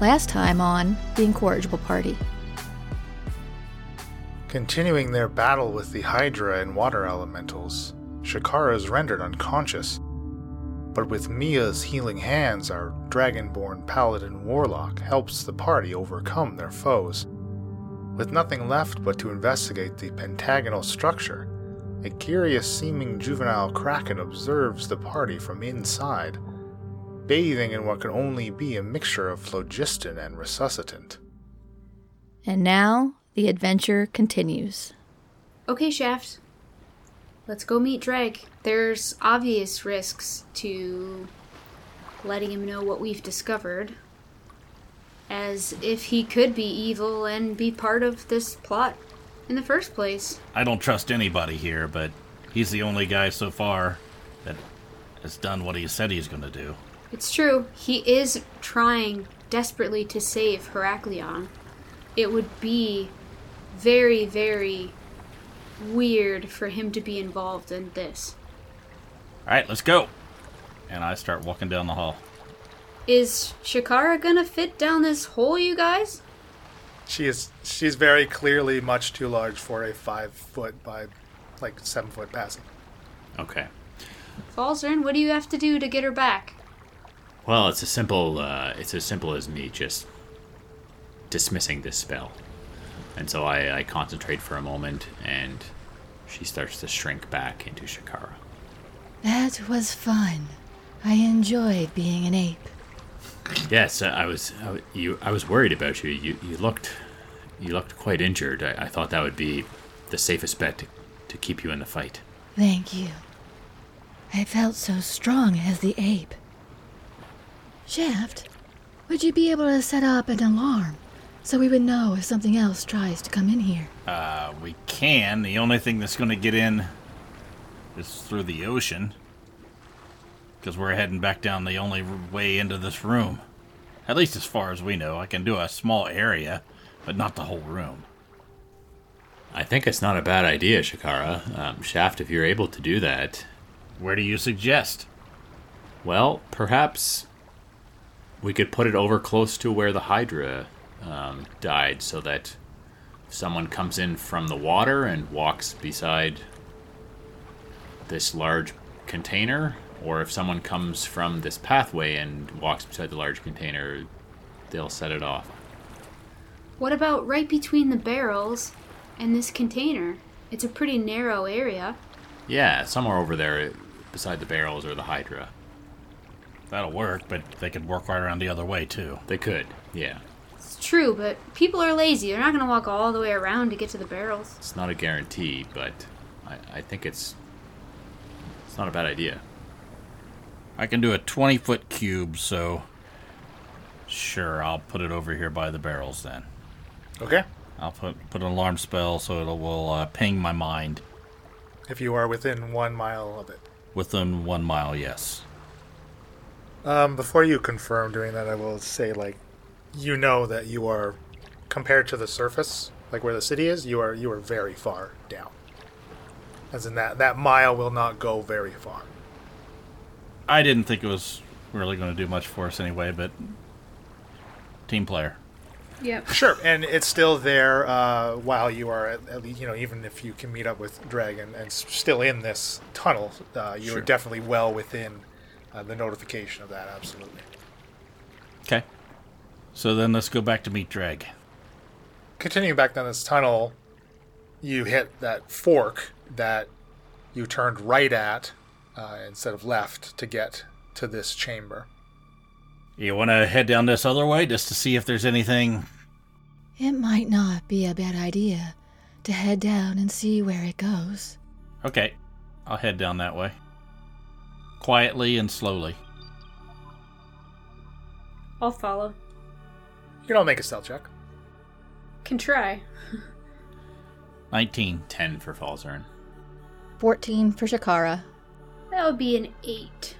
Last time on The Incorrigible Party. Continuing their battle with the Hydra and water elementals, Shakara is rendered unconscious. But with Mia's healing hands, our dragonborn paladin warlock helps the party overcome their foes. With nothing left but to investigate the pentagonal structure, a curious seeming juvenile kraken observes the party from inside bathing in what can only be a mixture of phlogiston and resuscitant. And now the adventure continues. Okay, Shaft. Let's go meet Dreg. There's obvious risks to letting him know what we've discovered. As if he could be evil and be part of this plot in the first place. I don't trust anybody here, but he's the only guy so far that has done what he said he's going to do. It's true. He is trying desperately to save Heraklion. It would be very, very weird for him to be involved in this. All right, let's go. And I start walking down the hall. Is Shakara gonna fit down this hole, you guys? She is. She's very clearly much too large for a five foot by, like seven foot passing. Okay. Falzern, what do you have to do to get her back? Well, it's as simple. Uh, it's as simple as me just dismissing this spell, and so I, I concentrate for a moment, and she starts to shrink back into Shakara. That was fun. I enjoyed being an ape. Yes, I was. I, you. I was worried about you. You. You looked. You looked quite injured. I, I thought that would be the safest bet to, to keep you in the fight. Thank you. I felt so strong as the ape. Shaft, would you be able to set up an alarm so we would know if something else tries to come in here? Uh, we can. The only thing that's going to get in is through the ocean. Because we're heading back down the only way into this room. At least as far as we know. I can do a small area, but not the whole room. I think it's not a bad idea, Shakara. Um, Shaft, if you're able to do that. Where do you suggest? Well, perhaps we could put it over close to where the Hydra um, died so that someone comes in from the water and walks beside this large container, or if someone comes from this pathway and walks beside the large container, they'll set it off. What about right between the barrels and this container? It's a pretty narrow area. Yeah, somewhere over there beside the barrels or the Hydra. That'll work, but they could work right around the other way, too. They could, yeah. It's true, but people are lazy. They're not going to walk all the way around to get to the barrels. It's not a guarantee, but I, I think it's it's not a bad idea. I can do a 20 foot cube, so sure, I'll put it over here by the barrels then. Okay. I'll put put an alarm spell so it will uh, ping my mind. If you are within one mile of it. Within one mile, yes. Um, before you confirm doing that, I will say, like, you know that you are, compared to the surface, like where the city is, you are you are very far down. As in that that mile will not go very far. I didn't think it was really going to do much for us anyway, but team player. Yep. Sure, and it's still there uh, while you are at, at least, you know, even if you can meet up with Dragon and s- still in this tunnel, uh, you Sure. are definitely well within uh, the notification of that. Absolutely. Okay. So then let's go back to meet Dreg. Continuing back down this tunnel, you hit that fork that you turned right at uh, instead of left to get to this chamber. You want to head down this other way just to see if there's anything? It might not be a bad idea to head down and see where it goes. Okay, I'll head down that way. Quietly and slowly. I'll follow. You can all make a stealth check. Can try. 19. 10 for Falzern. 14 for Shakara. That would be an eight.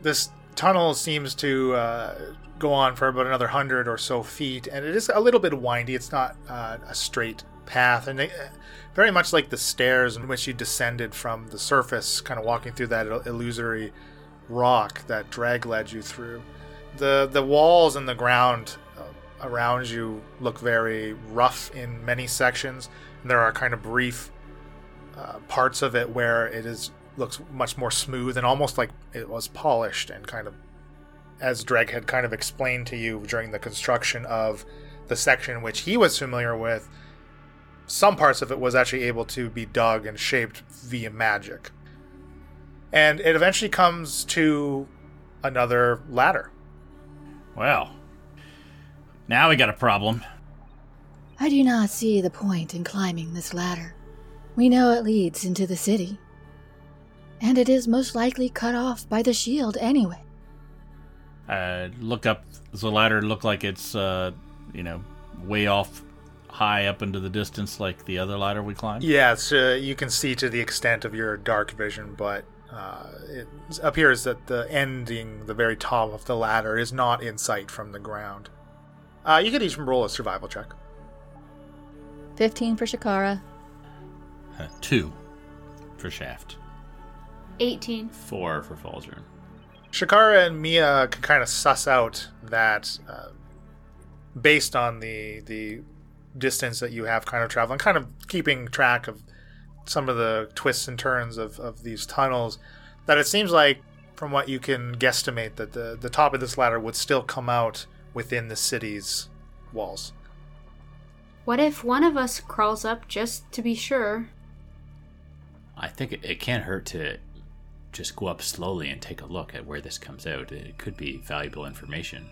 This tunnel seems to uh, go on for about another hundred or so feet, and it is a little bit windy. It's not uh, a straight path, and they, very much like the stairs in which you descended from the surface, kind of walking through that illusory rock that Dreg led you through. the the walls and the ground uh, around you look very rough in many sections. And there are kind of brief uh, parts of it where it is looks much more smooth and almost like it was polished and kind of as Dreg had kind of explained to you during the construction of the section which he was familiar with, some parts of it was actually able to be dug and shaped via magic. And it eventually comes to another ladder. Well, now we got a problem. I do not see the point in climbing this ladder. We know it leads into the city. And it is most likely cut off by the shield anyway. Uh, look up. Does the ladder look like it's, uh, you know, way off, high up into the distance like the other ladder we climbed? Yes, uh, you can see to the extent of your dark vision, but uh, it appears that the ending, the very top of the ladder, is not in sight from the ground. Uh, you could each roll a survival check. 15 for Shakara. Uh, two for Shaft. 18. Four for Falzern. Shakara and Mia can kind of suss out that uh, based on the the distance that you have kind of traveling, kind of keeping track of some of the twists and turns of, of these tunnels, that it seems like from what you can guesstimate that the, the top of this ladder would still come out within the city's walls. What if one of us crawls up just to be sure? I think it, it can't hurt to just go up slowly and take a look at where this comes out. It could be valuable information.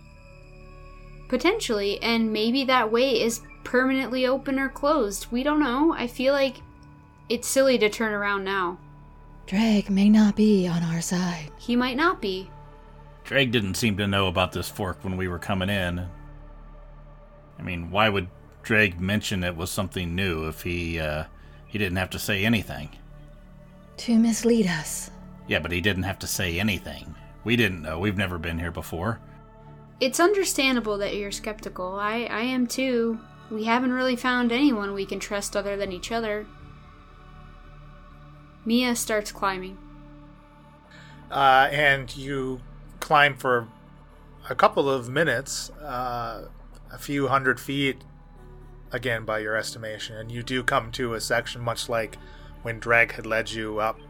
Potentially, and maybe that way is permanently open or closed. We don't know. I feel like it's silly to turn around now. Drake may not be on our side. He might not be. Drake didn't seem to know about this fork when we were coming in. I mean, why would Drake mention it was something new if he uh, he didn't have to say anything? To mislead us. Yeah, but he didn't have to say anything. We didn't know. We've never been here before. It's understandable that you're skeptical. I, I am too. We haven't really found anyone we can trust other than each other. Mia starts climbing. uh, and you climb for a couple of minutes, uh, a few hundred feet, again by your estimation, and you do come to a section much like when Dreg had led you up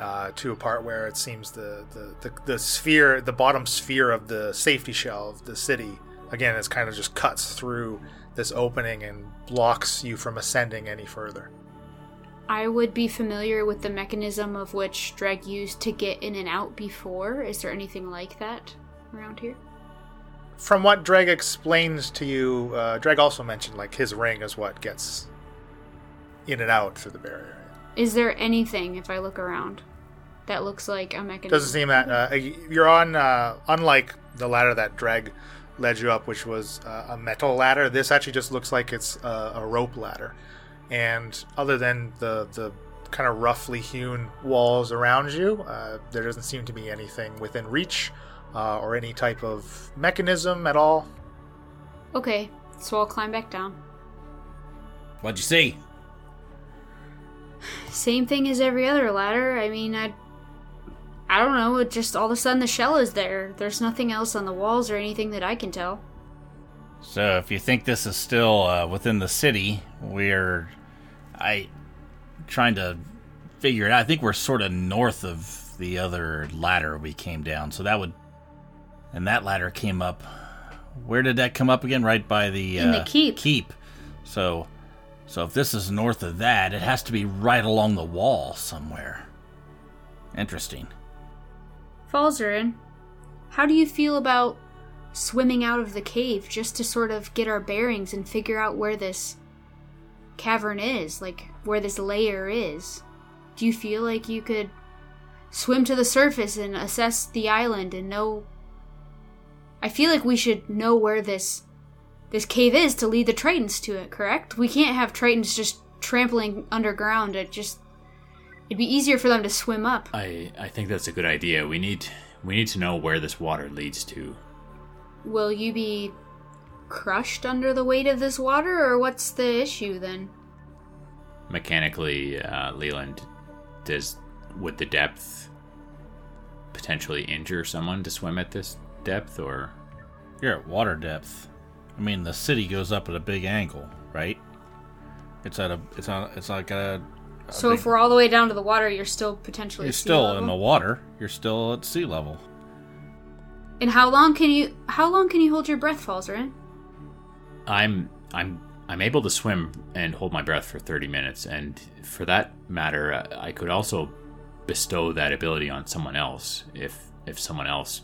uh, to a part where it seems the, the, the, the sphere, the bottom sphere of the safety shell of the city, again, is kind of just cuts through this opening and blocks you from ascending any further. I would be familiar with the mechanism of which Dreg used to get in and out before. Is there anything like that around here? From what Dreg explains to you, uh, Dreg also mentioned like his ring is what gets in and out through the barrier. Is there anything, if I look around, that looks like a mechanism? Doesn't seem that uh, you're on. Uh, unlike the ladder that Dreg led you up, which was uh, a metal ladder, this actually just looks like it's uh, a rope ladder. And other than the the kind of roughly hewn walls around you, uh, there doesn't seem to be anything within reach uh, or any type of mechanism at all. Okay, so I'll climb back down. What'd you see? Same thing as every other ladder. I mean, I. I don't know, it just all of a sudden the shell is there. There's nothing else on the walls or anything that I can tell. So if you think this is still uh, within the city, we're I trying to figure it out. I think we're sort of north of the other ladder we came down. So that would and that ladder came up. Where did that come up again? Right by the In the uh, keep. Keep. So so if this is north of that, it has to be right along the wall somewhere. Interesting. Falzarin, how do you feel about swimming out of the cave just to sort of get our bearings and figure out where this cavern is, like where this layer is? Do you feel like you could swim to the surface and assess the island and know I feel like we should know where this this cave is to lead the Tritons to it, correct? We can't have Tritons just trampling underground. It just it'd be easier for them to swim up. I I think that's a good idea. We need we need to know where this water leads to. Will you be crushed under the weight of this water, or what's the issue then? Mechanically, uh, Leland, does would the depth potentially injure someone to swim at this depth, or You're at water depth. I mean, the city goes up at a big angle, right? It's at a. It's on. It's like a. a So big- if we're all the way down to the water, you're still potentially you're sea still level? in the water. You're still at sea level. And how long can you how long can you hold your breath, Falzarin? I'm I'm I'm able to swim and hold my breath for 30 minutes, and for that matter, uh, I could also bestow that ability on someone else if if someone else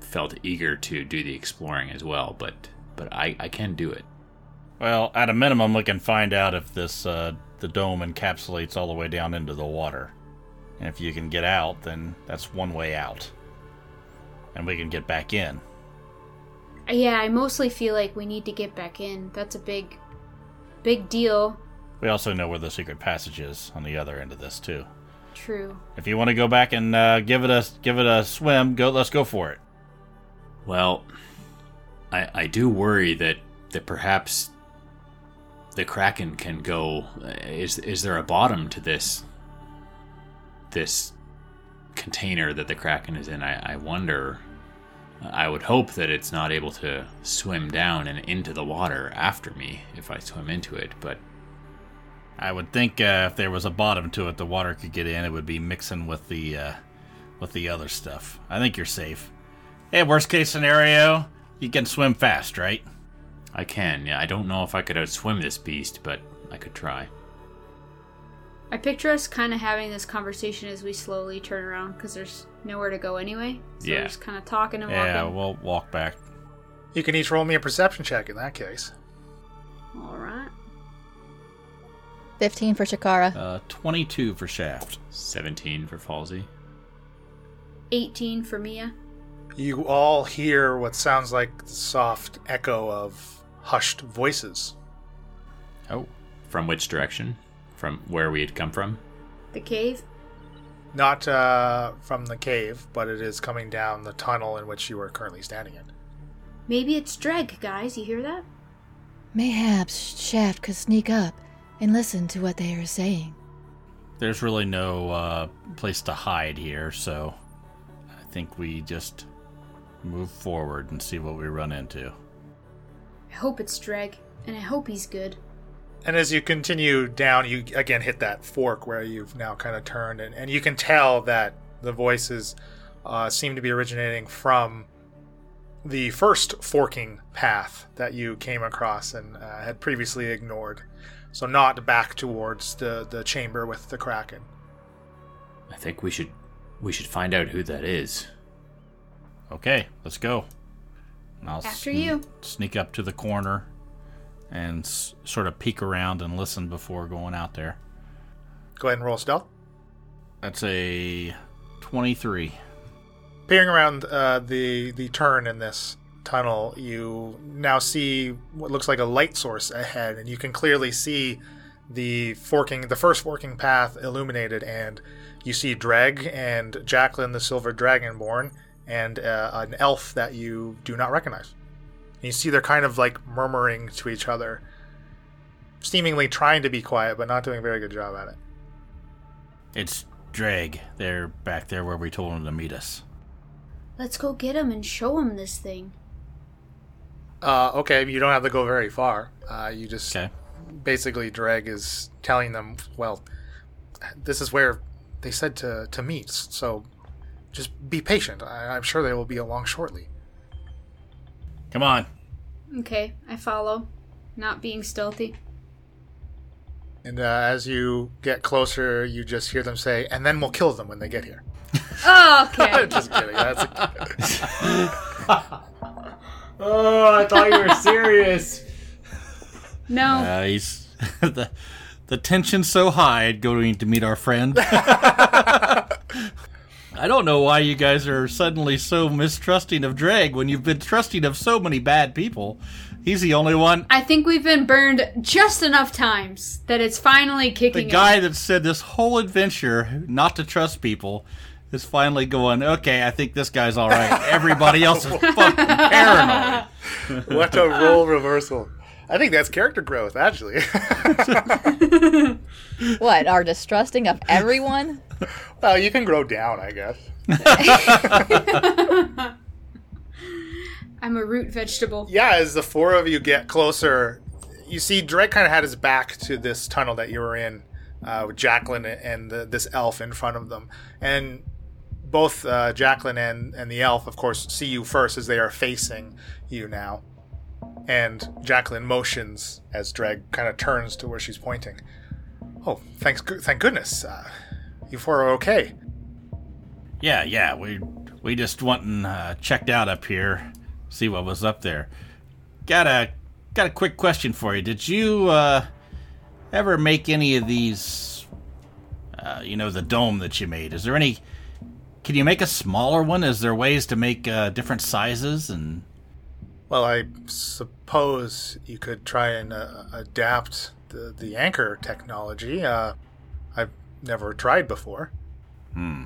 felt eager to do the exploring as well. But but I I can do it. Well, at a minimum, we can find out if this uh, the dome encapsulates all the way down into the water, and if you can get out, then that's one way out, and we can get back in. Yeah, I mostly feel like we need to get back in. That's a big big deal. We also know where the secret passage is on the other end of this too. True. If you want to go back and uh, give it a give it a swim, go. Let's go for it. Well, I I do worry that that perhaps the kraken can go. Is is there a bottom to this this container that the kraken is in? I, I wonder. I would hope that it's not able to swim down and into the water after me if I swim into it. But I would think uh, if there was a bottom to it, the water could get in. It would be mixing with the uh, with the other stuff. I think you're safe. Hey, worst case scenario, you can swim fast, right? I can. Yeah, I don't know if I could outswim this beast, but I could try. I picture us kind of having this conversation as we slowly turn around because there's nowhere to go anyway. So Yeah. we're just kind of talking and walking. Yeah, we'll walk back. You can each roll me a perception check in that case. All right. 15 for Shakara. Uh, 22 for Shaft. 17 for Falsey. 18 for Mia. You all hear what sounds like the soft echo of hushed voices. Oh, From which direction? From where we had come from? The cave. Not uh, from the cave, but it is coming down the tunnel in which you are currently standing in. Maybe it's Dreg, guys. You hear that? Mayhaps Shaft could sneak up and listen to what they are saying. there's really no uh, place to hide here, so I think we just move forward and see what we run into. I hope it's Dreg, and I hope he's good. And as you continue down, you again hit that fork where you've now kind of turned, and, and you can tell that the voices uh, seem to be originating from the first forking path that you came across and uh, had previously ignored. So, not back towards the, the chamber with the Kraken. I think we should we should find out who that is. Okay, let's go. And I'll After sne- you. Sneak up to the corner and s- sort of peek around and listen before going out there. Go ahead and roll stealth. That's a 23. Peering around uh, the the turn in this tunnel, you now see what looks like a light source ahead, and you can clearly see the forking, the first forking path illuminated, and you see Dreg and Jacqueline, the Silver Dragonborn, and uh, an elf that you do not recognize. And you see they're kind of like murmuring to each other, seemingly trying to be quiet, but not doing a very good job at it. It's Dreg. They're back there where we told them to meet us. Let's go get him and show him this thing. Uh, okay, you don't have to go very far. Uh, you just Okay. basically Dreg is telling them, well, this is where they said to, to meet, so just be patient. I, I'm sure they will be along shortly. Come on. Okay, I follow. Not being stealthy. And uh, as you get closer, you just hear them say, and then we'll kill them when they get here. Oh, okay. just kidding. That's Oh, I thought you were serious. No. Uh, he's the the tension's so high going to meet our friend. I don't know why you guys are suddenly so mistrusting of Dreg when you've been trusting of so many bad people. He's the only one. I think we've been burned just enough times that it's finally kicking. The guy in. that said this whole adventure not to trust people is finally going. Okay, I think this guy's all right. Everybody else is fucking paranoid. what a role reversal. I think that's character growth, actually. What, are distrusting of everyone? well, you can grow down, I guess. I'm a root vegetable. Yeah, as the four of you get closer, you see Drake kind of had his back to this tunnel that you were in uh, with Jacqueline and the, this elf in front of them. And both uh, Jacqueline and, and the elf, of course, see you first as they are facing you now. And Jacqueline motions as Dreg kind of turns to where she's pointing. Oh, thanks, thank goodness. Uh, you four are okay. Yeah, yeah. We we just went and uh, checked out up here, see what was up there. Got a got a quick question for you. Did you uh, ever make any of these? Uh, you know, the dome that you made. Is there any? Can you make a smaller one? Is there ways to make uh, different sizes and? Well, I suppose you could try and uh, adapt the, the anchor technology. Uh, I've never tried before. Hmm.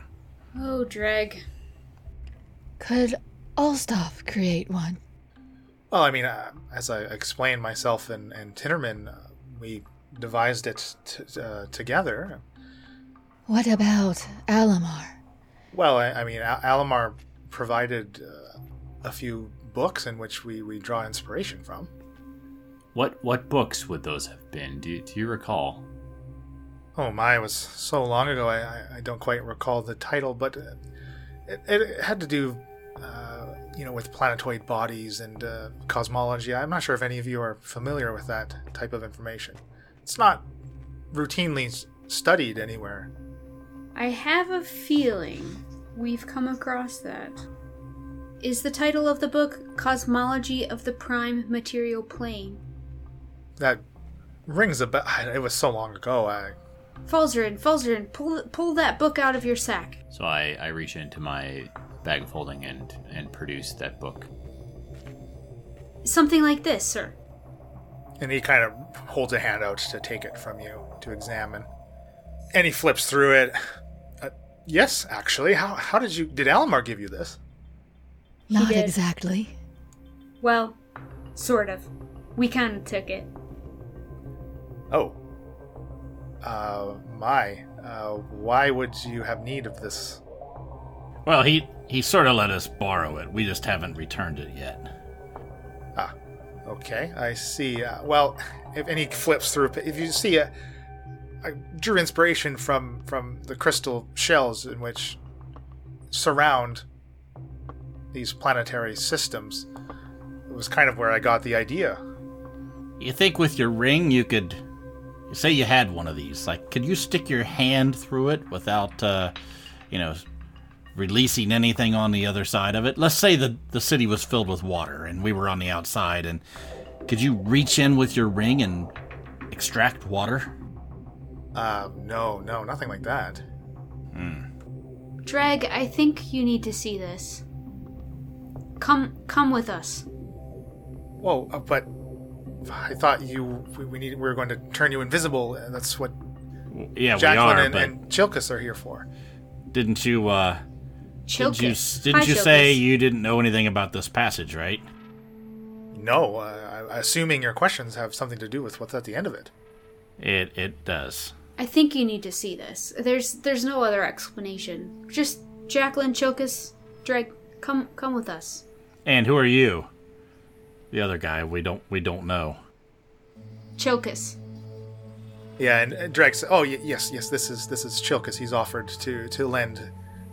Oh, Dreg. Could Ulstaff create one? Well, I mean, uh, as I explained myself and, and Tinnerman, uh, we devised it t- uh, together. What about Alamar? Well, I, I mean, Al- Alamar provided uh, a few books in which we, we draw inspiration from. What what books would those have been? Do do you recall? Oh my, it was so long ago. I, I, don't quite recall the title, but it, it had to do, uh, you know, with planetoid bodies and uh, cosmology. I'm not sure if any of you are familiar with that type of information. It's not routinely studied anywhere. I have a feeling we've come across that. Is the title of the book Cosmology of the Prime Material Plane? That rings a bell. It was so long ago. I Falzarin, Falzarin, pull pull that book out of your sack. So I, I reach into my bag of holding and and produce that book. Something like this, sir. and he kind of holds a hand out to take it from you to examine. And he flips through it. Uh, yes, actually. How how did you did Alamar give you this? Not did. exactly. Well, sort of. We kind of took it. Oh. Uh, my. Uh, why would you have need of this? Well, he he sort of let us borrow it. We just haven't returned it yet. Ah, okay, I see. Uh, well, if any flips through, if you see a, I drew inspiration from from the crystal shells in which surround these planetary systems. It was kind of where I got the idea. You think with your ring you could say you had one of these? Like, could you stick your hand through it without, uh, you know, releasing anything on the other side of it? Let's say the the city was filled with water and we were on the outside, and could you reach in with your ring and extract water? Uh, no, no, nothing like that. Hmm. Dreg, I think you need to see this. Come, come with us. Whoa, uh, but I thought you we, we need we were going to turn you invisible. and That's what Yeah, we Jacqueline are. and, but and Chilkus are here for. didn't you? uh Didn't you, didn't Hi, you say Chilkus. you didn't know anything about this passage, right? No, uh, I- assuming your questions have something to do with what's at the end of it. It it does. I think you need to see this. There's, there's no other explanation. Just Jacqueline, Chilkus, Dreg, come, come with us. And who are you? The other guy we don't we don't know. Chilkus. Yeah, and, and Dreg said, "Oh y- yes, yes, this is this is Chilkus. He's offered to to lend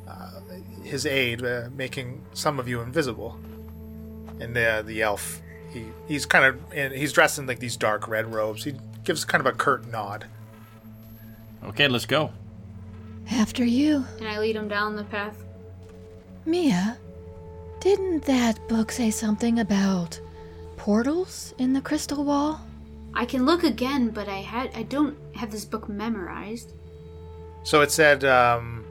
uh, his aid, uh, making some of you invisible." And the the elf, he he's kind of and he's dressed in like these dark red robes. He gives kind of a curt nod. Okay, let's go. After you, And I lead him down the path. Mia. Didn't that book say something about portals in the crystal wall? I can look again, but I had, I don't have this book memorized. So it said, um,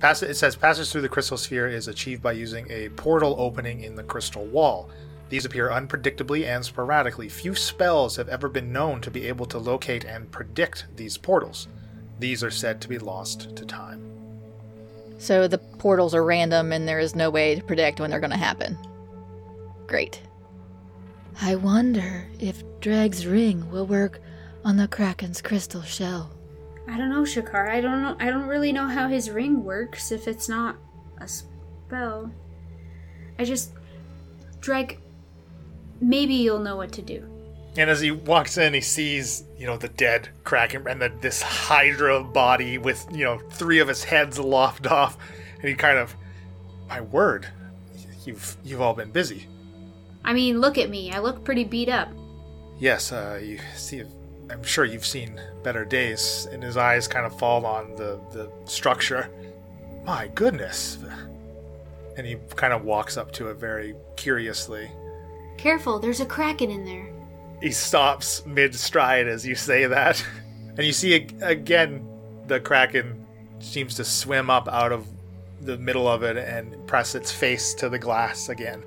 pass- it says passage through the crystal sphere is achieved by using a portal opening in the crystal wall. These appear unpredictably and sporadically. Few spells have ever been known to be able to locate and predict these portals. These are said to be lost to time. So the portals are random and there is no way to predict when they're going to happen. Great. I wonder if Dreg's ring will work on the Kraken's crystal shell. I don't know, Shakar. I don't know. I don't really know how his ring works if it's not a spell. I just, Dreg, maybe you'll know what to do. And as he walks in, he sees, you know, the dead Kraken and the, this Hydra body with, you know, three of his heads lopped off. And he kind of, my word, you've you've all been busy. I mean, look at me. I look pretty beat up. Yes, uh, you see, I'm sure you've seen better days. And his eyes kind of fall on the the structure. My goodness. And he kind of walks up to it very curiously. Careful, there's a kraken in there. he stops mid stride as you say that. And you see ag- again the Kraken seems to swim up out of the middle of it and press its face to the glass again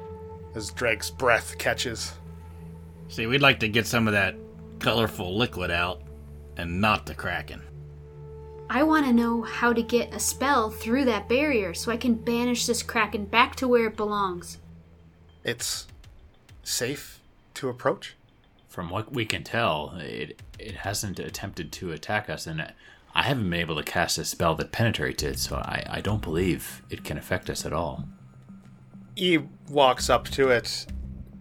as Drake's breath catches. See, we'd like to get some of that colorful liquid out and not the Kraken. I want to know how to get a spell through that barrier so I can banish this kraken back to where it belongs. It's safe to approach. From what we can tell, it it hasn't attempted to attack us, and I haven't been able to cast a spell that penetrates it, so I, I don't believe it can affect us at all. He walks up to it.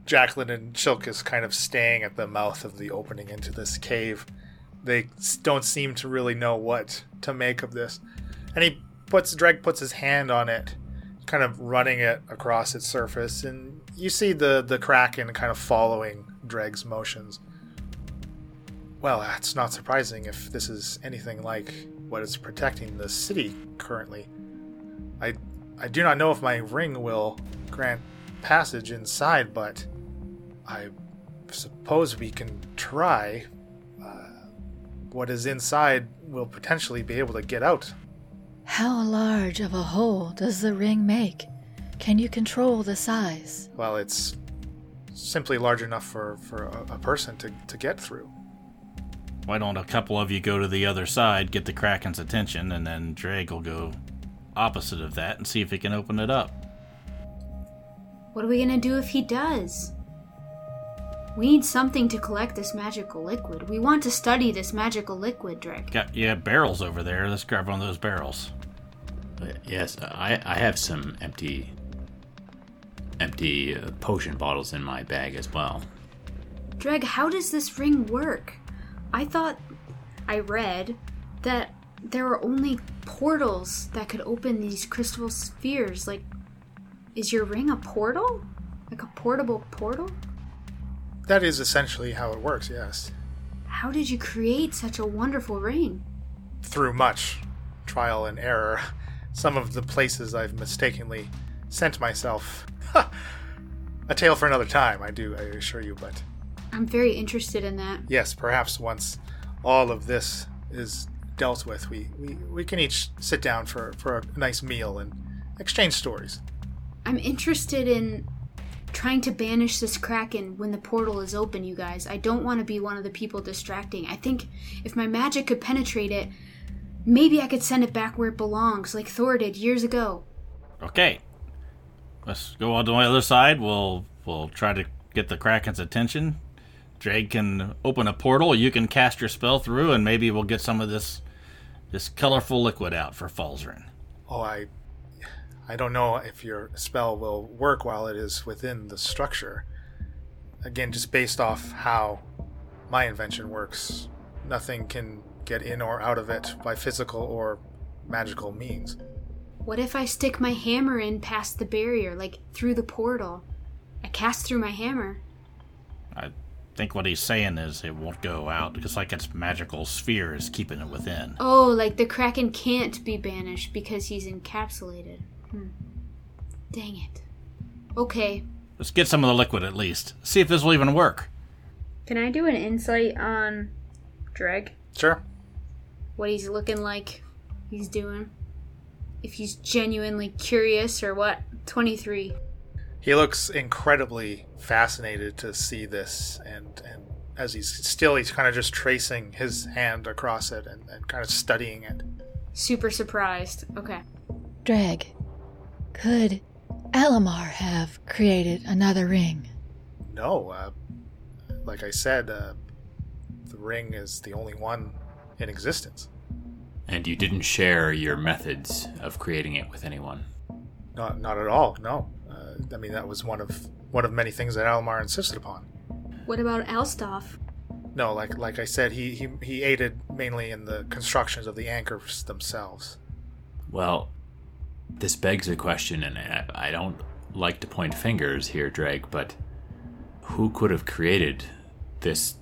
Jacqueline and Chilkus kind of staying at the mouth of the opening into this cave. They don't seem to really know what to make of this. And he puts Dreg puts his hand on it, kind of running it across its surface, and you see the the kraken kind of following Dreg's motions. Well, that's not surprising if this is anything like what is protecting the city currently. I I do not know if my ring will grant passage inside, but I suppose we can try. Uh, what is inside will potentially be able to get out. How large of a hole does the ring make? Can you control the size? Well, it's simply large enough for, for a, a person to, to get through. Why don't a couple of you go to the other side, get the Kraken's attention, and then Drake will go opposite of that and see if he can open it up. What are we gonna do if he does? We need something to collect this magical liquid. We want to study this magical liquid, Drake. Got you have barrels over there. Let's grab one of those barrels. But yes, I, I have some empty empty uh, potion bottles in my bag as well. Dreg, how does this ring work? I thought I read that there are only portals that could open these crystal spheres. Like, is your ring a portal? Like a portable portal? That is essentially how it works, yes. How did you create such a wonderful ring? Through much trial and error, some of the places I've mistakenly sent myself. a tale for another time, I do, I assure you, but I'm very interested in that. yes, perhaps once all of this is dealt with, we, we, we can each sit down for, for a nice meal and exchange stories. I'm interested in trying to banish this kraken when the portal is open, you guys. I don't want to be one of the people distracting. I think if my magic could penetrate it, maybe I could send it back where it belongs, like Thor did years ago. Okay. Let's go on to the other side. We'll we'll try to get the Kraken's attention. Drake can open a portal. You can cast your spell through, and maybe we'll get some of this this colorful liquid out for Falzarin. Oh, I, I don't know if your spell will work while it is within the structure. Again, just based off how my invention works, nothing can get in or out of it by physical or magical means. What if I stick my hammer in past the barrier, like through the portal? I cast through my hammer. I think what he's saying is it won't go out because like its magical sphere is keeping it within. Oh, like the kraken can't be banished because he's encapsulated. Hmm. Dang it. Okay. Let's get some of the liquid at least. See if this will even work. Can I do an insight on Dreg? Sure. What he's looking like, he's doing? If he's genuinely curious or what? 23. He looks incredibly fascinated to see this, and, and as he's still, he's kind of just tracing his hand across it and, and kind of studying it. Super surprised. Okay. Dreg, could Alamar have created another ring? No, uh, like I said, uh, the ring is the only one in existence. And you didn't share your methods of creating it with anyone. Not, not at all. No. Uh, I mean, that was one of one of many things that Almar insisted upon. What about Alstoff? No, like like I said, he, he, he aided mainly in the constructions of the anchors themselves. Well, this begs a question, and I, I don't like to point fingers here, Drake, but who could have created this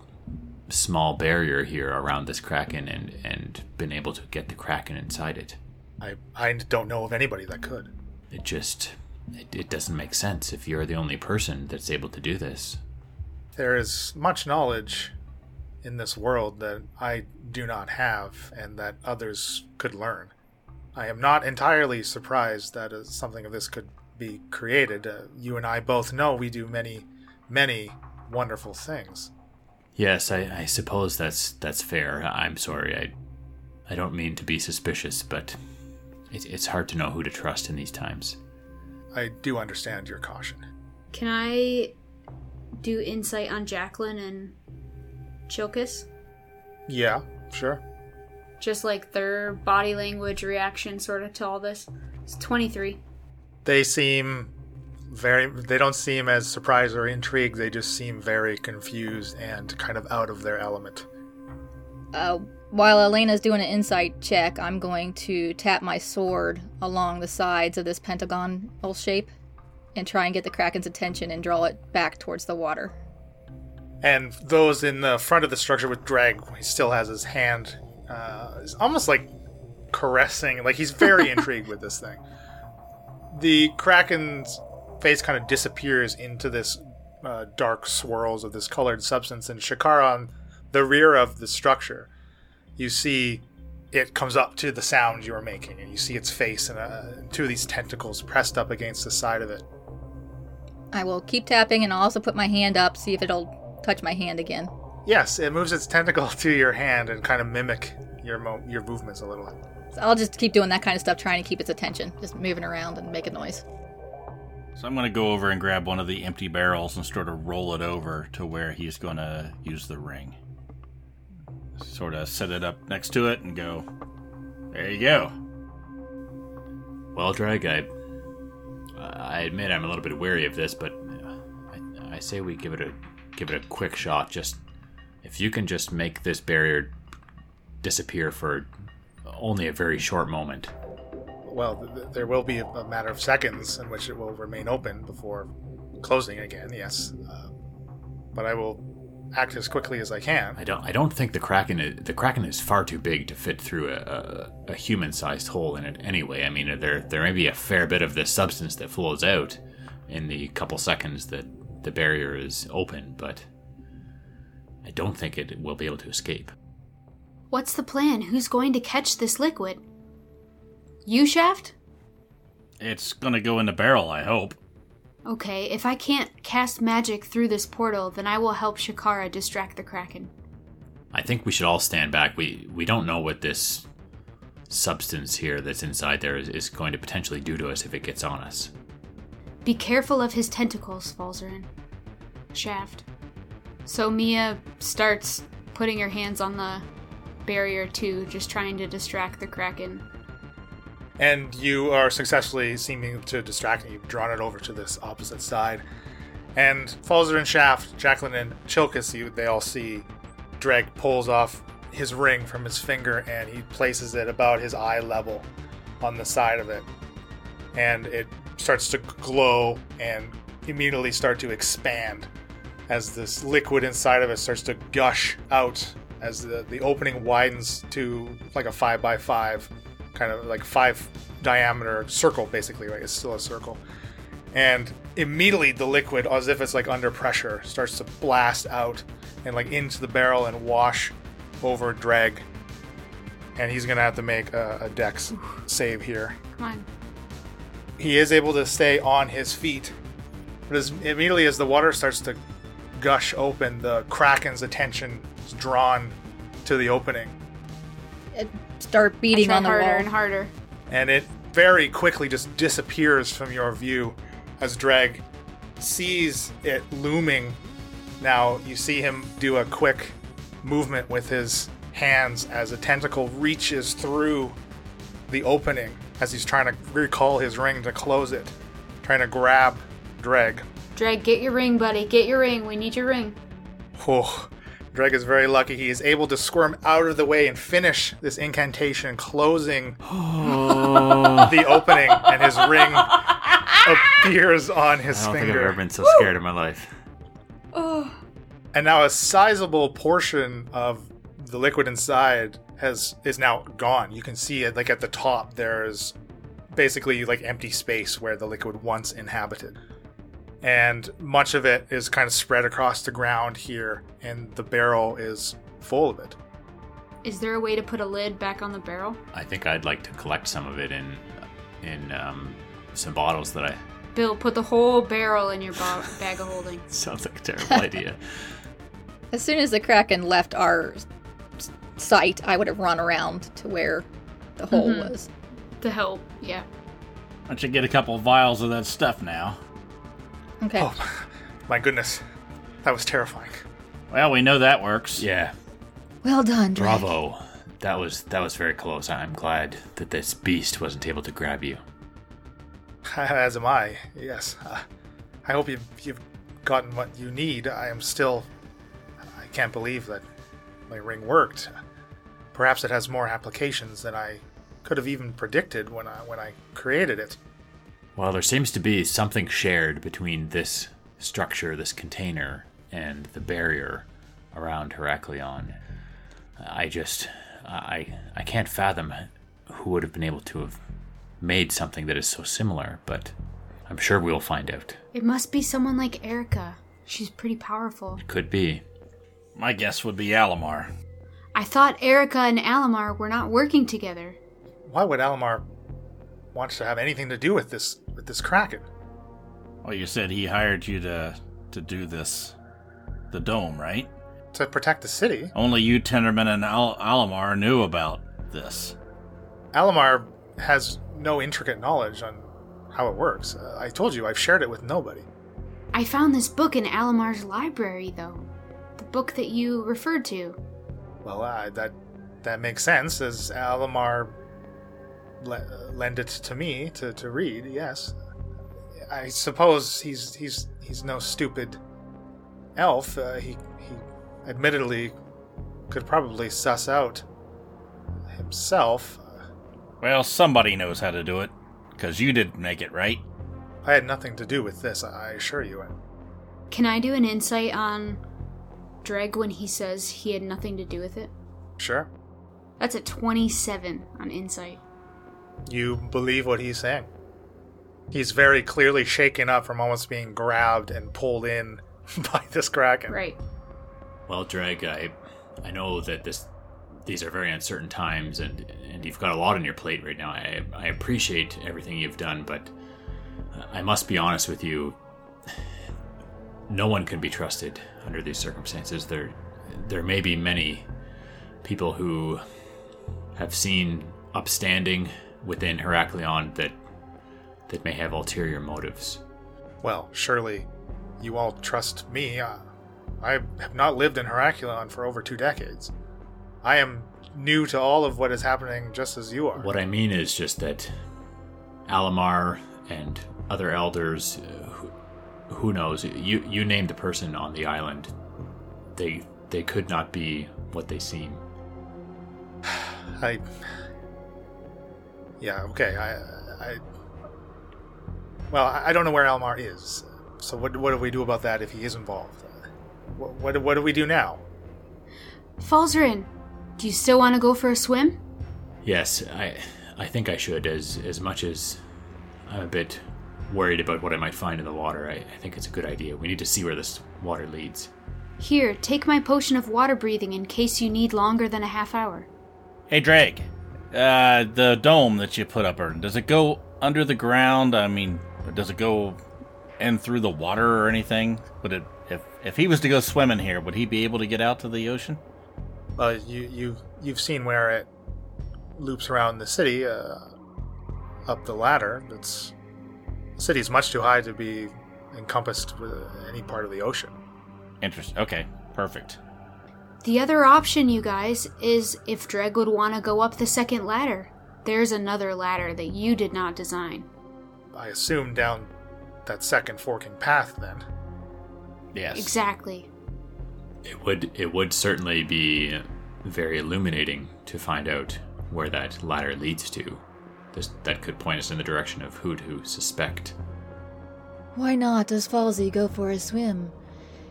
small barrier here around this kraken and, and been able to get the kraken inside it? I, I don't know of anybody that could. It just it, it doesn't make sense if you're the only person that's able to do this. There is much knowledge in this world that I do not have and that others could learn. I am not entirely surprised that uh, something of this could be created. Uh, you and I both know we do many, many wonderful things. Yes, I, I suppose that's that's fair. I'm sorry. I I don't mean to be suspicious, but it, it's hard to know who to trust in these times. I do understand your caution. Can I do insight on Jacqueline and Chilkus? Yeah, sure. Just like their body language reaction sort of to all this. It's 23. They seem very they don't seem as surprised or intrigued, they just seem very confused and kind of out of their element. Uh, while Elena's doing an insight check, I'm going to tap my sword along the sides of this pentagonal shape and try and get the Kraken's attention and draw it back towards the water. And those in the front of the structure with Dreg, he still has his hand, uh, is almost like caressing, like he's very intrigued with this thing. The Kraken's face kind of disappears into this uh, dark swirls of this colored substance, and Shakara on the rear of the structure, you see it comes up to the sound you were making, and you see its face and uh, two of these tentacles pressed up against the side of it. I will keep tapping and I'll also put my hand up, see if it'll touch my hand again. Yes, it moves its tentacle to your hand and kind of mimic your mo- your movements a little. So I'll just keep doing that kind of stuff, trying to keep its attention, just moving around and making noise. So I'm going to go over and grab one of the empty barrels and sort of roll it over to where he's going to use the ring. Sort of set it up next to it and go, there you go. Well, Dreg, I I admit I'm a little bit wary of this, but I, I say we give it a give it a quick shot. Just if you can just make this barrier disappear for only a very short moment. Well, th- th- there will be a, a matter of seconds in which it will remain open before closing again. Yes, uh, but I will act as quickly as I can. I don't. I don't think the kraken. Is, the kraken is far too big to fit through a, a, a human-sized hole in it. Anyway, I mean, there there may be a fair bit of this substance that flows out in the couple seconds that the barrier is open, but I don't think it will be able to escape. What's the plan? Who's going to catch this liquid? You, Shaft? It's going to go in the barrel, I hope. Okay, if I can't cast magic through this portal, then I will help Shakara distract the Kraken. I think we should all stand back. We we don't know what this substance here that's inside there is, is going to potentially do to us if it gets on us. Be careful of his tentacles, Falzarin. Shaft. So Mia starts putting her hands on the barrier too, just trying to distract the Kraken. And you are successfully seeming to distract it. You've drawn it over to this opposite side. And Falzer and Shaft, Jacqueline and Chilkus, you, they all see Dreg pulls off his ring from his finger and he places it about his eye level on the side of it. And it starts to glow and immediately start to expand as this liquid inside of it starts to gush out as the, the opening widens to like a 5 by 5 kind of like five diameter circle basically right? It's still a circle. And immediately the liquid as if it's like under pressure starts to blast out and like into the barrel and wash over Dreg and he's gonna have to make a, a dex save here. Come on. he is able to stay on his feet but as immediately as the water starts to gush open the kraken's attention is drawn to the opening start I beating try on the harder wall. and harder. and it very quickly just disappears from your view as Dreg sees it looming. Now you see him do a quick movement with his hands as a tentacle reaches through the opening as he's trying to recall his ring to close it, trying to grab Dreg. Dreg, get your ring, buddy. Get your ring. We need your ring. Oh, Dreg is very lucky. He is able to squirm out of the way and finish this incantation, closing oh. the opening, and his ring appears on his I don't think I've finger. ever been so scared in my life. And now a sizable portion of the liquid inside has is now gone. You can see it like at the top there's basically like empty space where the liquid once inhabited. And much of it is kind of spread across the ground here and the barrel is full of it. Is there a way to put a lid back on the barrel? I think I'd like to collect some of it in in um, some bottles that I. Bill, put the whole barrel in your ba- bag of holding. Sounds like a terrible idea. As soon as the Kraken left our s- sight, I would have run around to where the hole Mhm. was. To help, yeah. Why don't you get a couple of vials of that stuff now? Okay. Oh my goodness. That was terrifying. Well, we know that works. Yeah, Well done, Dreg. bravo. That was that was very close. I'm glad that this beast wasn't able to grab you. As am I, yes. Uh, I hope you've, you've gotten what you need. I am still. I can't believe that my ring worked. Perhaps it has more applications than I could have even predicted when I when I created it. Well, there seems to be something shared between this structure, this container, and the barrier around Heraklion. I just, I, I can't fathom who would have been able to have made something that is so similar, but I'm sure we'll find out. It must be someone like Erica. She's pretty powerful. It could be. My guess would be Alamar. I thought Erica and Alamar were not working together. Why would Alamar want to have anything to do with this with this kraken? Well, you said he hired you to to do this, the dome, right? To protect the city? Only you, Tenderman, and Al- Alamar knew about this. Alamar has no intricate knowledge on how it works. Uh, I told you I've shared it with nobody. I found this book in Alamar's library, though. The book that you referred to. Well, uh, that that makes sense, as Alamar le- lend it to me to, to read. Yes, I suppose he's he's he's no stupid elf. Uh, he he admittedly could probably suss out himself. Well, somebody knows how to do it, because you didn't make it, right? I had nothing to do with this. I assure you. Can I do an insight on Dreg when he says he had nothing to do with it? Sure, That's a 27 on insight. You believe what he's saying. He's very clearly shaken up from almost being grabbed and pulled in by this kraken. Right. Well, Dreg, I, I know that this, these are very uncertain times, and and you've got a lot on your plate right now. I, I appreciate everything you've done, but uh, I must be honest with you. No one can be trusted under these circumstances. There, there may be many people who have seen upstanding within Heraklion that that may have ulterior motives. Well, surely you all trust me. Uh, I have not lived in Heraklion for over two decades. I am new to all of what is happening just as you are. What I mean is just that Alamar and other elders, uh, who, who knows? You you named the person on the island. They they could not be what they seem. I. Yeah, okay. I. I well, I I don't know where Elmar is. So what, what do we do about that if he is involved? What, what, what do we do now? Falzarin, do you still want to go for a swim? Yes, I I think I should. As as much as I'm a bit worried about what I might find in the water, I, I think it's a good idea. We need to see where this water leads. Here, take my potion of water breathing in case you need longer than a half hour. Hey, Drake. Uh, the dome that you put up, Erden, does it go under the ground? I mean, does it go in through the water or anything? Would it, if if he was to go swimming here, would he be able to get out to the ocean? Well, you you you've seen where it loops around the city, uh, up the ladder. It's the city is much too high to be encompassed with any part of the ocean. Interesting. Okay, perfect. The other option, you guys, is if Dreg would want to go up the second ladder. There's another ladder that you did not design. I assume down that second forking path. Then Yes. Exactly. It would it would certainly be very illuminating to find out where that ladder leads to. This, that could point us in the direction of who to suspect. Why not does Falsey go for a swim,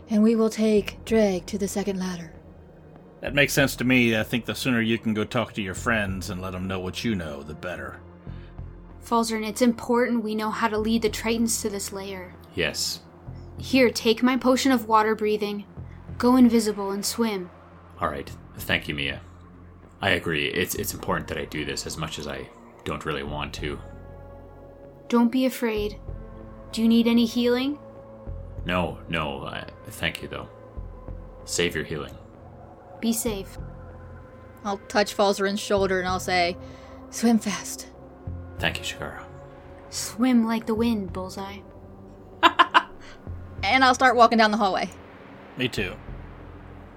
and we will take Dreg to the second ladder? That makes sense to me. I think the sooner you can go talk to your friends and let them know what you know, the better. Falzarin, it's important we know how to lead the Tritons to this lair. Yes. Here, take my potion of water breathing. Go invisible and swim. All right. Thank you, Mia. I agree. It's it's important that I do this as much as I don't really want to. Don't be afraid. Do you need any healing? No, no. Uh, thank you, though. Save your healing. Be safe. I'll touch Falzarin's shoulder and I'll say, Swim fast. Thank you, Shakara. Swim like the wind, Bullseye. and I'll start walking down the hallway. Me too.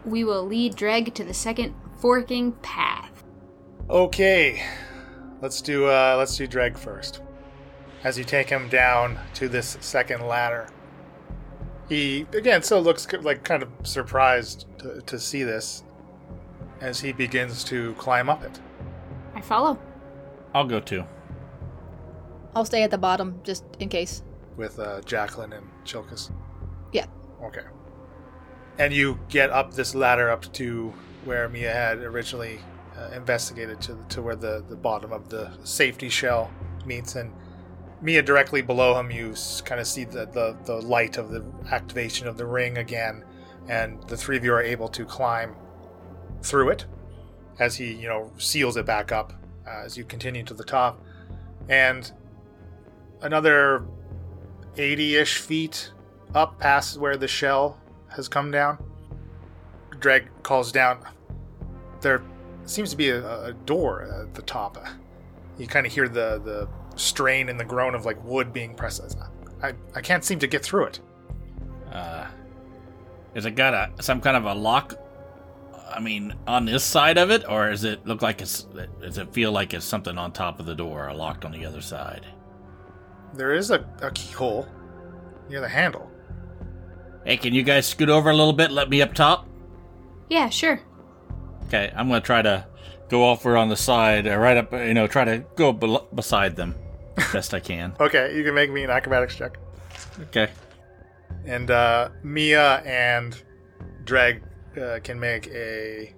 We will lead Dreg to the second forking path. Okay, let's do uh, let's do Dreg first. As you take him down to this second ladder, he again still looks like kind of surprised to, to see this as he begins to climb up it. I follow. I'll go too. I'll stay at the bottom just in case. with uh, Jacqueline and Chilkus. Yeah. Okay. And you get up this ladder up to where Mia had originally uh, investigated to to where the the bottom of the safety shell meets, and Mia directly below him. You kind of see the, the the light of the activation of the ring again, and the three of you are able to climb through it as he you know seals it back up uh, as you continue to the top, and another 80 ish feet up past where the shell has come down. Dreg calls down. There seems to be a, a door at the top. You kind of hear the, the strain and the groan of like wood being pressed. I, I can't seem to get through it. Uh, is it got a some kind of a lock? I mean, on this side of it, or does it look like it's? Does it feel like it's something on top of the door, or locked on the other side? There is a, a keyhole near the handle. Hey, can you guys scoot over a little bit? Let me up top. Yeah, sure. Okay, I'm gonna try to go over on the side, uh, right up. You know, try to go bel beside them, best I can. Okay, you can make me an acrobatics check. Okay. And uh, Mia and Dreg uh, can make a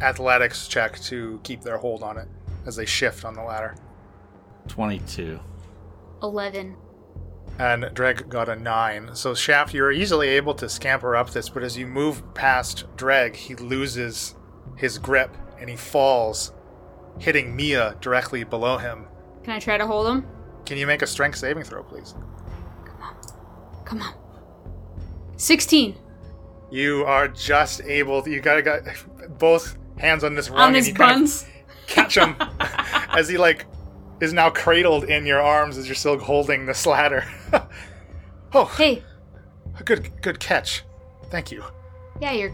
athletics check to keep their hold on it as they shift on the ladder. Twenty-two. 11. and Dreg got a nine. So Shaft, you're easily able to scamper up this, but as you move past Dreg, he loses his grip and he falls, hitting Mia directly below him. Can I try to hold him? Can you make a strength saving throw, please? Come on. Come on. 16. You are just able. You gotta got both hands on this rung On and his you kind of buns. catch him as he like is now cradled in your arms as you're still holding this ladder. oh, Hey, good, good catch. Thank you. yeah, you're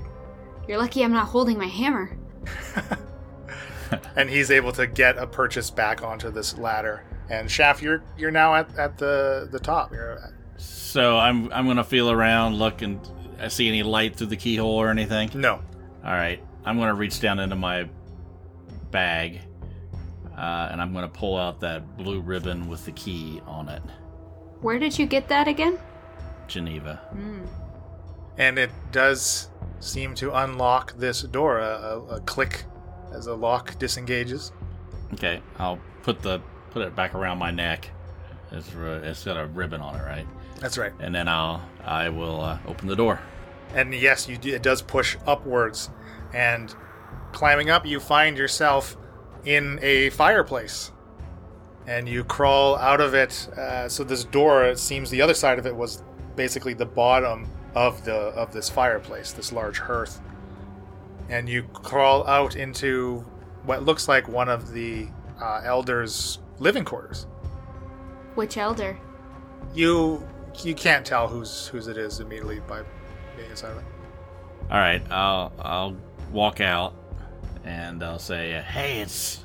you're lucky I'm not holding my hammer. and he's able to get a purchase back onto this ladder. And Shaft, you're you're now at, at the the top. You're at, So I'm I'm gonna feel around, look, and I see any light through the keyhole or anything. no. All right, I'm gonna reach down into my bag, uh, and I'm gonna pull out that blue ribbon with the key on it. Where did you get that again? Geneva. And it does seem to unlock this door. A, a, a click as the lock disengages. Okay, I'll put the put it back around my neck. It's it's got a ribbon on it, right? That's right. And then I'll I will uh, open the door. And yes, you do, it does push upwards. And climbing up, you find yourself in a fireplace. And you crawl out of it. Uh, so this door, it seems the other side of it was basically the bottom of the of this fireplace, this large hearth. And you crawl out into what looks like one of the uh, elders' living quarters. Which elder? You you can't tell whose whose it is immediately by being inside of. All right, I'll I'll walk out and I'll say, uh, "Hey, it's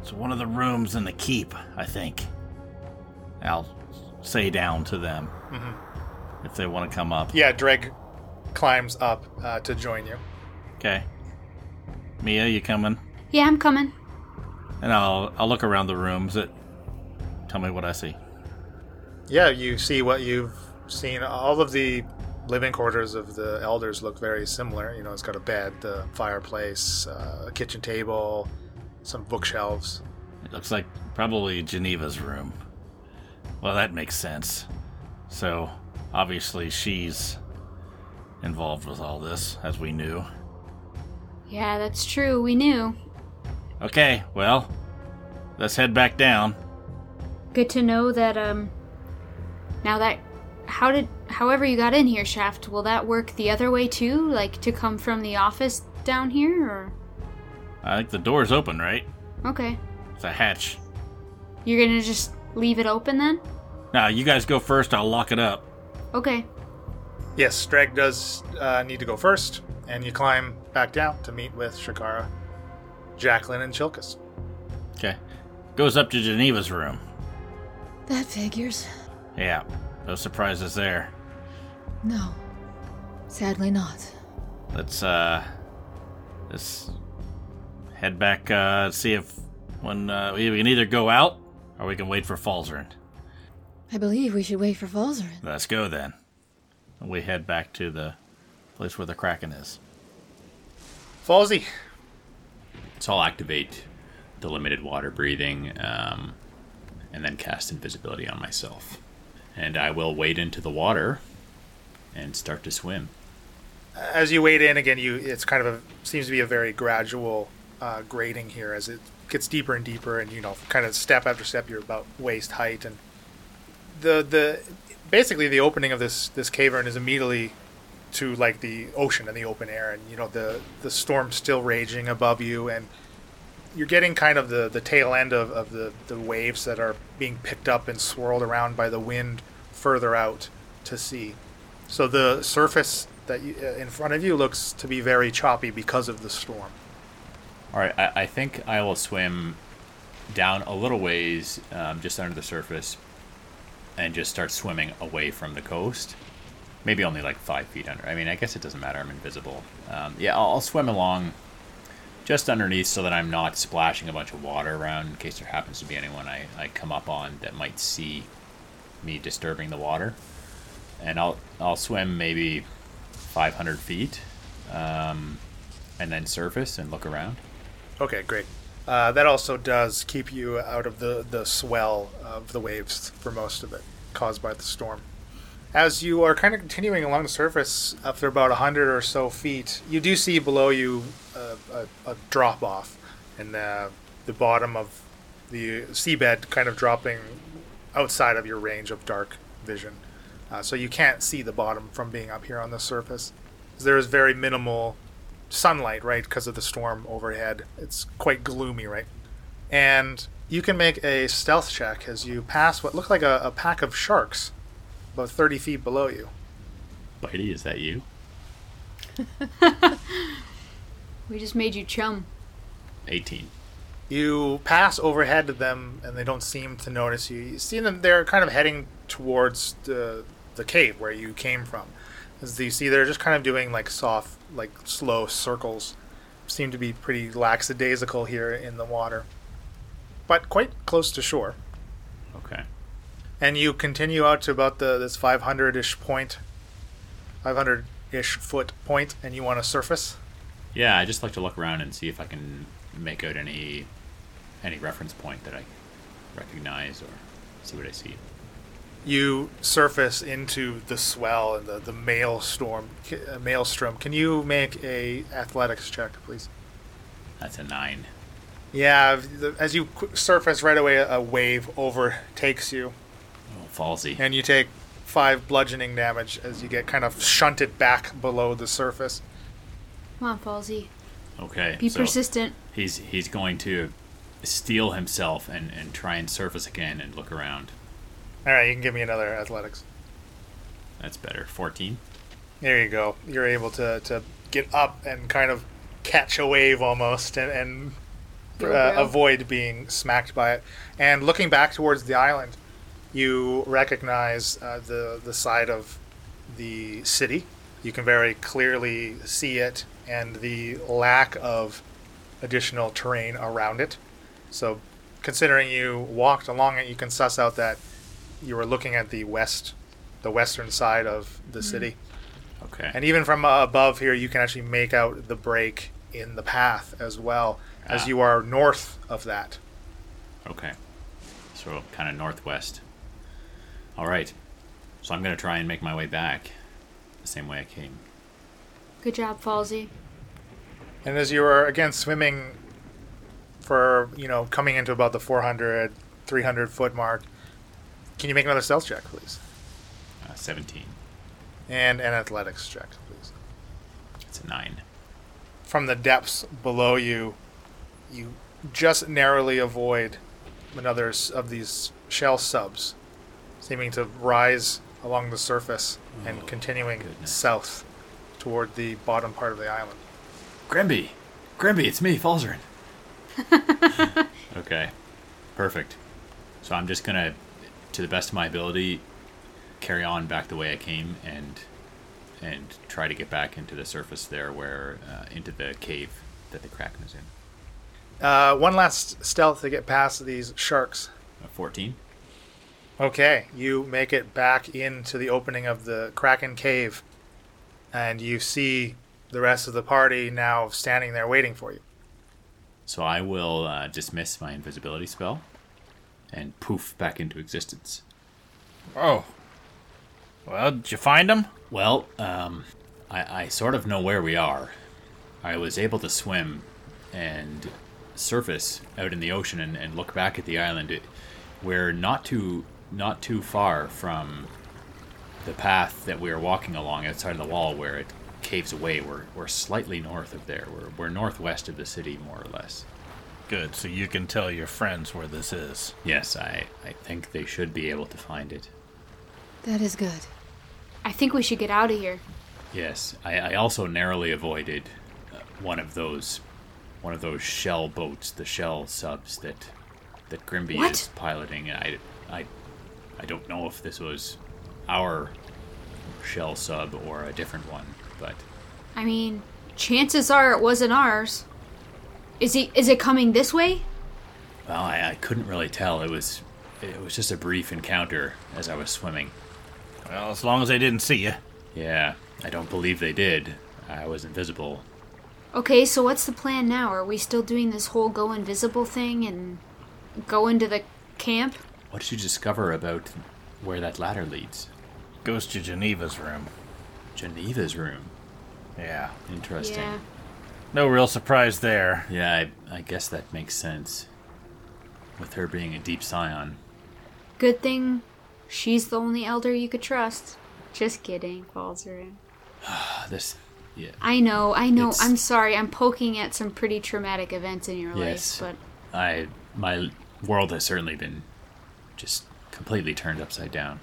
it's one of the rooms in the keep, I think." I'll say down to them if they want to come up. Yeah, Dreg climbs up uh, to join you. Okay. Mia, you coming? Yeah, I'm coming. And I'll I'll look around the rooms. It tell me what I see. Yeah, you see what you've seen. All of the living quarters of the elders look very similar. You know, it's got a bed, the fireplace, uh, a kitchen table, some bookshelves. It looks like probably Geneva's room. Well, that makes sense. So, obviously, she's involved with all this, as we knew. Yeah, that's true. We knew. Okay, well, let's head back down. Good to know that, um. Now that. How did. However, you got in here, Shaft, will that work the other way too? Like to come from the office down here, or. I think the door's open, right? Okay. It's a hatch. You're gonna just leave it open then? Now, you guys go first, I'll lock it up. Okay. Yes, Dreg does uh, need to go first, and you climb back down to meet with Shakara, Jacqueline, and Chilkus. Okay. Goes up to Geneva's room. That figures. Yeah, no surprises there. No. Sadly not. Let's, uh. Let's head back, uh, see if when, uh, we can either go out or we can wait for Falzarin. I believe we should wait for Falzarin. Let's go then. We head back to the place where the Kraken is. Falsey, So I'll activate the limited water breathing um, and then cast invisibility on myself. And I will wade into the water and start to swim. as you wade in again, you it's kind of a seems to be a very gradual uh, grading here as it gets deeper and deeper, and you know, kind of step after step, you're about waist height, and the the basically the opening of this this cavern is immediately to like the ocean and the open air, and you know the the storm's still raging above you, and you're getting kind of the, the tail end of, of the, the waves that are being picked up and swirled around by the wind further out to sea. So the surface that you, uh, in front of you looks to be very choppy because of the storm. All right, I, I think I will swim down a little ways, um, just under the surface, and just start swimming away from the coast. Maybe only like five feet under. I mean, I guess it doesn't matter. I'm invisible. Um, yeah, I'll, I'll swim along just underneath so that I'm not splashing a bunch of water around in case there happens to be anyone I, I come up on that might see me disturbing the water. And I'll I'll swim maybe 500 feet, um, and then surface and look around. Okay, great. Uh, that also does keep you out of the, the swell of the waves for most of it, caused by the storm. As you are kind of continuing along the surface after about 100 or so feet, you do see below you uh, a, a drop off in the, the bottom of the seabed, kind of dropping outside of your range of dark vision. Uh, so you can't see the bottom from being up here on the surface. There is very minimal sunlight, right, because of the storm overhead. It's quite gloomy, right? And you can make a stealth check as you pass what look like a, a pack of sharks about 30 feet below you. Bitey, is that you? We just made you chum. 18. You pass overhead to them, and they don't seem to notice you. You see them; they're kind of heading towards the the cave where you came from. As you see, they're just kind of doing like soft, like slow circles. Seem to be pretty lackadaisical here in the water, but quite close to shore. Okay. And you continue out to about the this 500-ish point, 500-ish foot point, and you want to surface. Yeah, I just like to look around and see if I can make out any any reference point that I recognize or see what I see. you surface into the swell and the, the maelstrom. Uh, maelstrom. Can you make a athletics check, please? That's a nine. Yeah, as you surface right away, a wave overtakes you, Oh, falsy. and you take five bludgeoning damage as you get kind of shunted back below the surface. Come on, Falsey. Okay. Be so persistent. He's he's going to steel himself and, and try and surface again and look around. All right, you can give me another athletics. That's better. Fourteen. There you go. You're able to, to get up and kind of catch a wave almost and, and uh, avoid being smacked by it. And looking back towards the island, you recognize uh, the the side of the city You can very clearly see it and the lack of additional terrain around it. So, considering you walked along it, you can suss out that you were looking at the west, the western side of the city. Okay. And even from uh, above here, you can actually make out the break in the path as well, as Ah. you are north of that. Okay. So kind of northwest. All right. So I'm gonna try and make my way back, the same way I came. Good job, Falsey. And as you are again swimming for, you know, coming into about the 400, 300 foot mark, can you make another stealth check, please? Uh, 17. And an athletics check, please. It's a nine. From the depths below you, you just narrowly avoid another of these shell subs, seeming to rise along the surface and Oh, continuing goodness. south toward the bottom part of the island. Grimby! Grimby, it's me, Falzarin. okay. Perfect. So I'm just gonna, to the best of my ability, carry on back the way I came and and try to get back into the surface there where uh, into the cave that the Kraken is in. Uh, one last stealth to get past these sharks. Uh, 14. Okay, you make it back into the opening of the Kraken cave, and you see the rest of the party now standing there waiting for you. So I will uh, dismiss my invisibility spell and poof back into existence. Oh. Well, did you find him? Well, um, I, I sort of know where we are. I was able to swim and surface out in the ocean and, and look back at the island. It, we're not too not too far from the path that we are walking along outside of the wall where it caves away. We're, we're slightly north of there. We're, we're northwest of the city, more or less. Good, so you can tell your friends where this is. Yes, I, I think they should be able to find it. That is good. I think we should get out of here. Yes, I, I also narrowly avoided uh, one of those, one of those shell boats, the shell subs that that Grimby What? is piloting. I, I, I don't know if this was our shell sub or a different one, but I mean, chances are it wasn't ours. Is he? Is it coming this way? well, I, I couldn't really tell. It was, it was just a brief encounter as I was swimming. Well, as long as they didn't see you. Yeah, I don't believe they did. I was invisible. Okay, so what's the plan now? Are we still doing this whole go invisible thing and go into the camp? What did you discover about where that ladder leads? Goes to Geneva's room. Geneva's room. Yeah. Interesting. Yeah. No real surprise there. Yeah, I, I guess that makes sense. With her being a deep scion. Good thing she's the only elder you could trust. Just kidding, Falzarin. Ah, This, yeah, I know, I know. It's- I'm sorry. I'm poking at some pretty traumatic events in your Yes. life, I, my world has certainly been just completely turned upside down.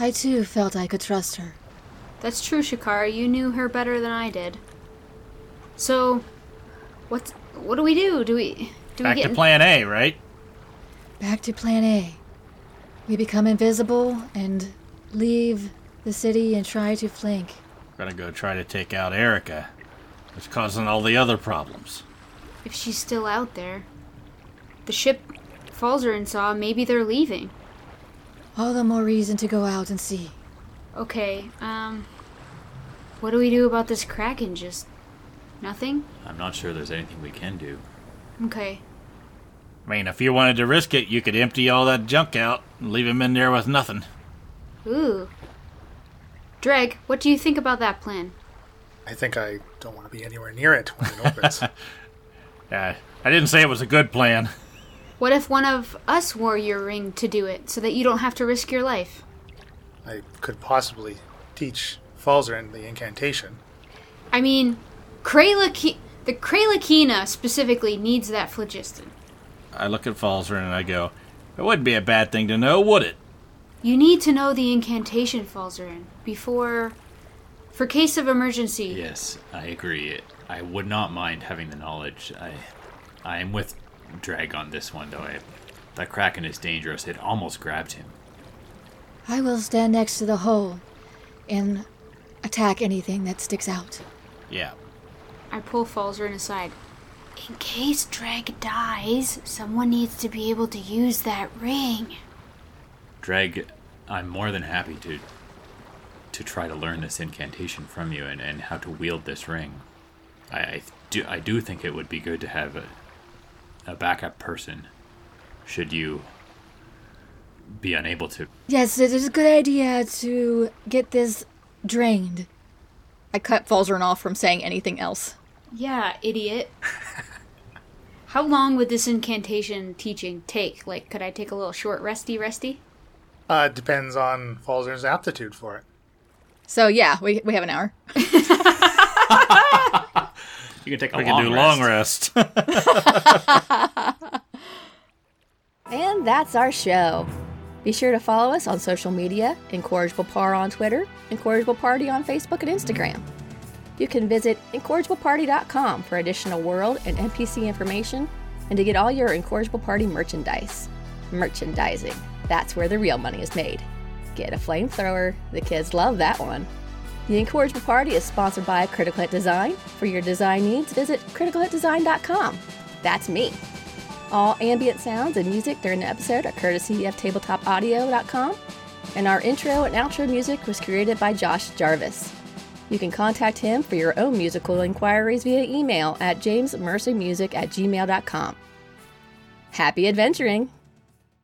I too felt I could trust her. that's true, Shakara. You knew her better than I did. So, what's what do we do? Do we do we Back we to plan A, right? Back to plan A. We become invisible and leave the city and try to flank. We Gotta go try to take out Erica. It's causing all the other problems. if she's still out there? The ship Falzarin saw. Maybe they're leaving. All the more reason to go out and see. Okay. Um, what do we do about this kraken? Just nothing. I'm not sure there's anything we can do. Okay. I mean, if you wanted to risk it, you could empty all that junk out and leave him in there with nothing. Ooh. Dreg, what do you think about that plan? I think I don't want to be anywhere near it when it opens. Uh, I didn't say it was a good plan. What if one of us wore your ring to do it, so that you don't have to risk your life? I could possibly teach Falzarin the incantation. I mean, Kralaki- the Kralakina specifically needs that phlogiston. I look at Falzer and I go, it wouldn't be a bad thing to know, would it? You need to know the incantation Falzarin before, for case of emergency. Yes, I agree. I would not mind having the knowledge. I, I am with Dreg on this one, though. I, that Kraken is dangerous. It almost grabbed him. I will stand next to the hole, and attack anything that sticks out. Yeah. I pull Falzarin aside. In case Dreg dies, someone needs to be able to use that ring. Dreg, I'm more than happy to to try to learn this incantation from you and, and how to wield this ring. I, I do I do think it would be good to have a a backup person should you be unable to. Yes, it is a good idea to get this drained. I cut Falzarin off from saying anything else. Yeah, idiot. How long would this incantation teaching take? Like, could I take a little short resty resty? Uh, it depends on Falzer's aptitude for it. So yeah, we, we have an hour. You can take a We long can do rest. long rest. And that's our show. Be sure to follow us on social media Incorrigible Par on Twitter, Incorrigible Party on Facebook and Instagram. You can visit incorrigibleparty.com for additional world and NPC information and to get all your Incorrigible Party merchandise. Merchandising. That's where the real money is made. Get a flamethrower. The kids love that one. The Incorrigible Party is sponsored by Critical Hit Design. For your design needs, visit criticalhitdesign.com. That's me. All ambient sounds and music during the episode are courtesy of tabletopaudio.com, and our intro and outro music was created by Josh Jarvis. You can contact him for your own musical inquiries via email at jamesmercymusic at gmail.com. Happy adventuring!